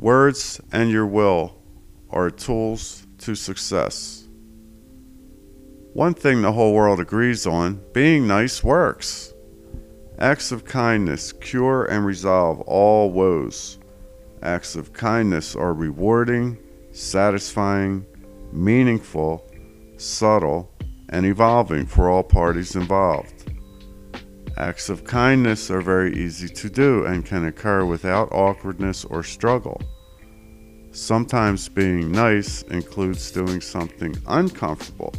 Words and your will are tools to success. One thing the whole world agrees on being nice works. Acts of kindness cure and resolve all woes. Acts of kindness are rewarding, satisfying, meaningful, subtle, and evolving for all parties involved. Acts of kindness are very easy to do and can occur without awkwardness or struggle. Sometimes being nice includes doing something uncomfortable,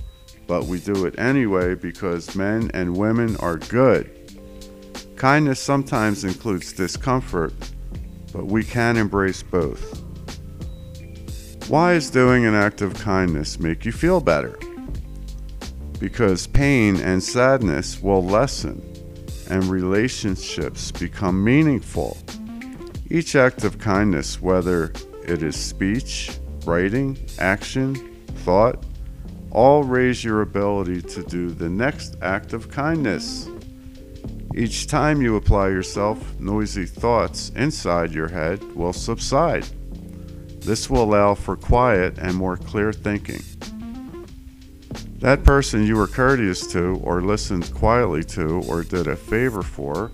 but we do it anyway because men and women are good. Kindness sometimes includes discomfort, but we can embrace both. Why is doing an act of kindness make you feel better? Because pain and sadness will lessen and relationships become meaningful. Each act of kindness, whether it is speech, writing, action, thought, all raise your ability to do the next act of kindness. Each time you apply yourself, noisy thoughts inside your head will subside. This will allow for quiet and more clear thinking. That person you were courteous to, or listened quietly to, or did a favor for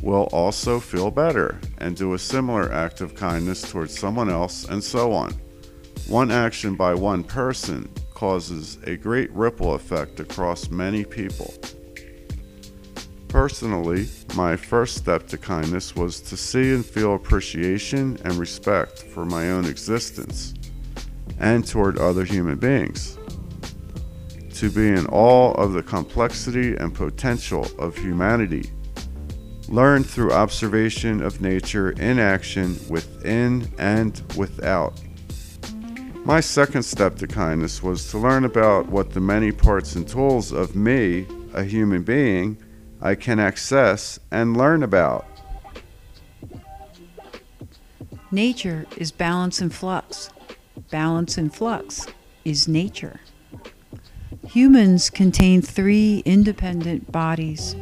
will also feel better and do a similar act of kindness towards someone else, and so on. One action by one person causes a great ripple effect across many people. Personally, my first step to kindness was to see and feel appreciation and respect for my own existence and toward other human beings. To be in awe of the complexity and potential of humanity. Learn through observation of nature in action within and without. My second step to kindness was to learn about what the many parts and tools of me, a human being, I can access and learn about. Nature is balance and flux. Balance and flux is nature. Humans contain three independent bodies.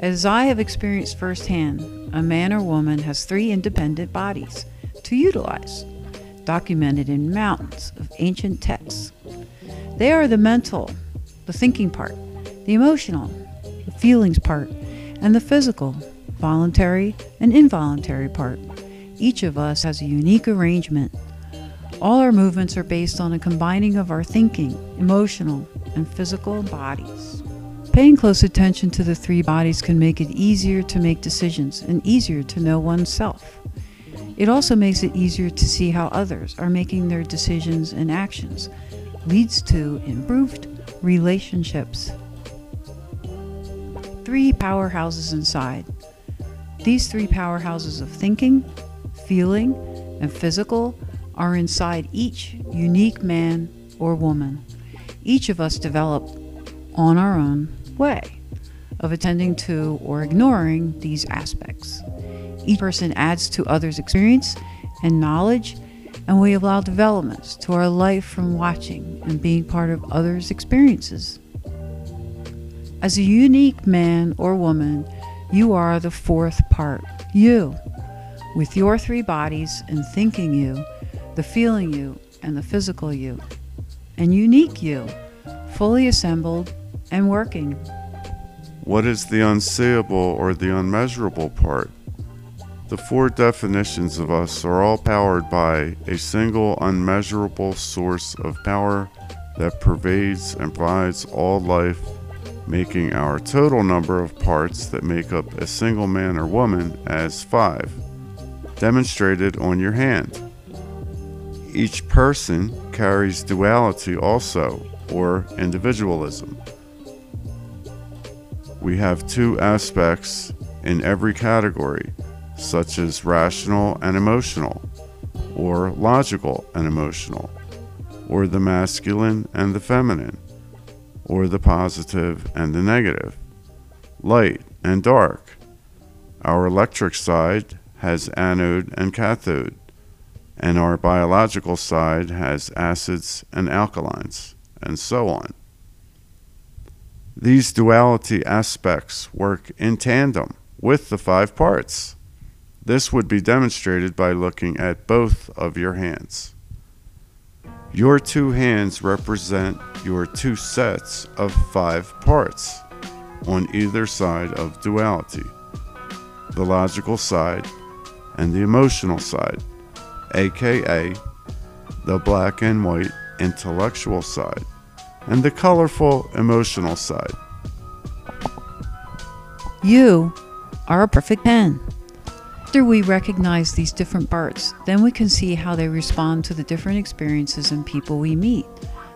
As I have experienced firsthand, a man or woman has three independent bodies to utilize, documented in mountains of ancient texts. They are the mental, the thinking part, the emotional, the feelings part, and the physical, voluntary, and involuntary part. Each of us has a unique arrangement. All our movements are based on a combining of our thinking, emotional, and physical bodies. Paying close attention to the three bodies can make it easier to make decisions and easier to know oneself. It also makes it easier to see how others are making their decisions and actions, leads to improved relationships three powerhouses inside. These three powerhouses of thinking, feeling, and physical are inside each unique man or woman. Each of us develop on our own way of attending to or ignoring these aspects. Each person adds to others' experience and knowledge, and we allow developments to our life from watching and being part of others' experiences. As a unique man or woman, you are the fourth part, you, with your three bodies and thinking you, the feeling you, and the physical you, and unique you, fully assembled and working. What is the unseeable or the unmeasurable part? The four definitions of us are all powered by a single unmeasurable source of power that pervades and provides all life making our total number of parts that make up a single man or woman as five, demonstrated on your hand. Each person carries duality also, or individualism. We have two aspects in every category, such as rational and emotional, or logical and emotional, or the masculine and the feminine or the positive and the negative, light and dark. Our electric side has anode and cathode, and our biological side has acids and alkalines, and so on. These duality aspects work in tandem with the five parts. This would be demonstrated by looking at both of your hands. Your two hands represent your two sets of five parts on either side of duality the logical side and the emotional side, aka the black and white intellectual side and the colorful emotional side. You are a perfect pen. After we recognize these different parts, then we can see how they respond to the different experiences and people we meet.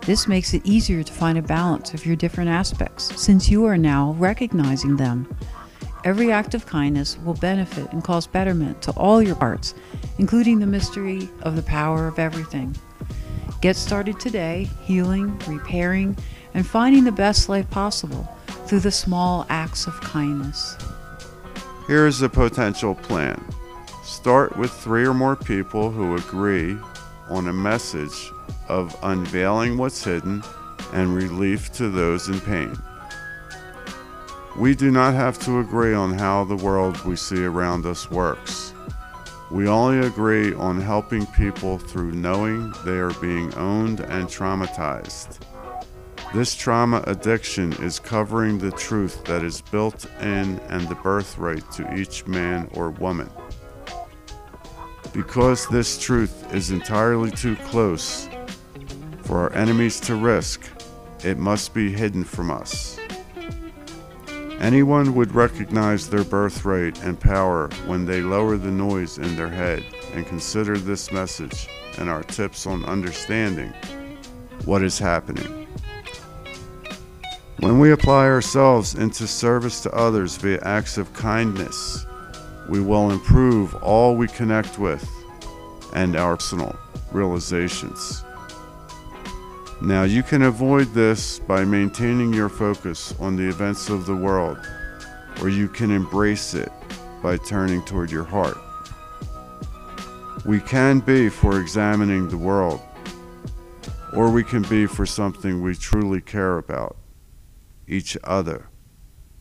This makes it easier to find a balance of your different aspects since you are now recognizing them. Every act of kindness will benefit and cause betterment to all your parts, including the mystery of the power of everything. Get started today, healing, repairing, and finding the best life possible through the small acts of kindness. Here is a potential plan. Start with three or more people who agree on a message of unveiling what's hidden and relief to those in pain. We do not have to agree on how the world we see around us works. We only agree on helping people through knowing they are being owned and traumatized. This trauma addiction is covering the truth that is built in and the birthright to each man or woman. Because this truth is entirely too close for our enemies to risk, it must be hidden from us. Anyone would recognize their birthright and power when they lower the noise in their head and consider this message and our tips on understanding what is happening. When we apply ourselves into service to others via acts of kindness, we will improve all we connect with and our personal realizations. Now, you can avoid this by maintaining your focus on the events of the world, or you can embrace it by turning toward your heart. We can be for examining the world, or we can be for something we truly care about each other.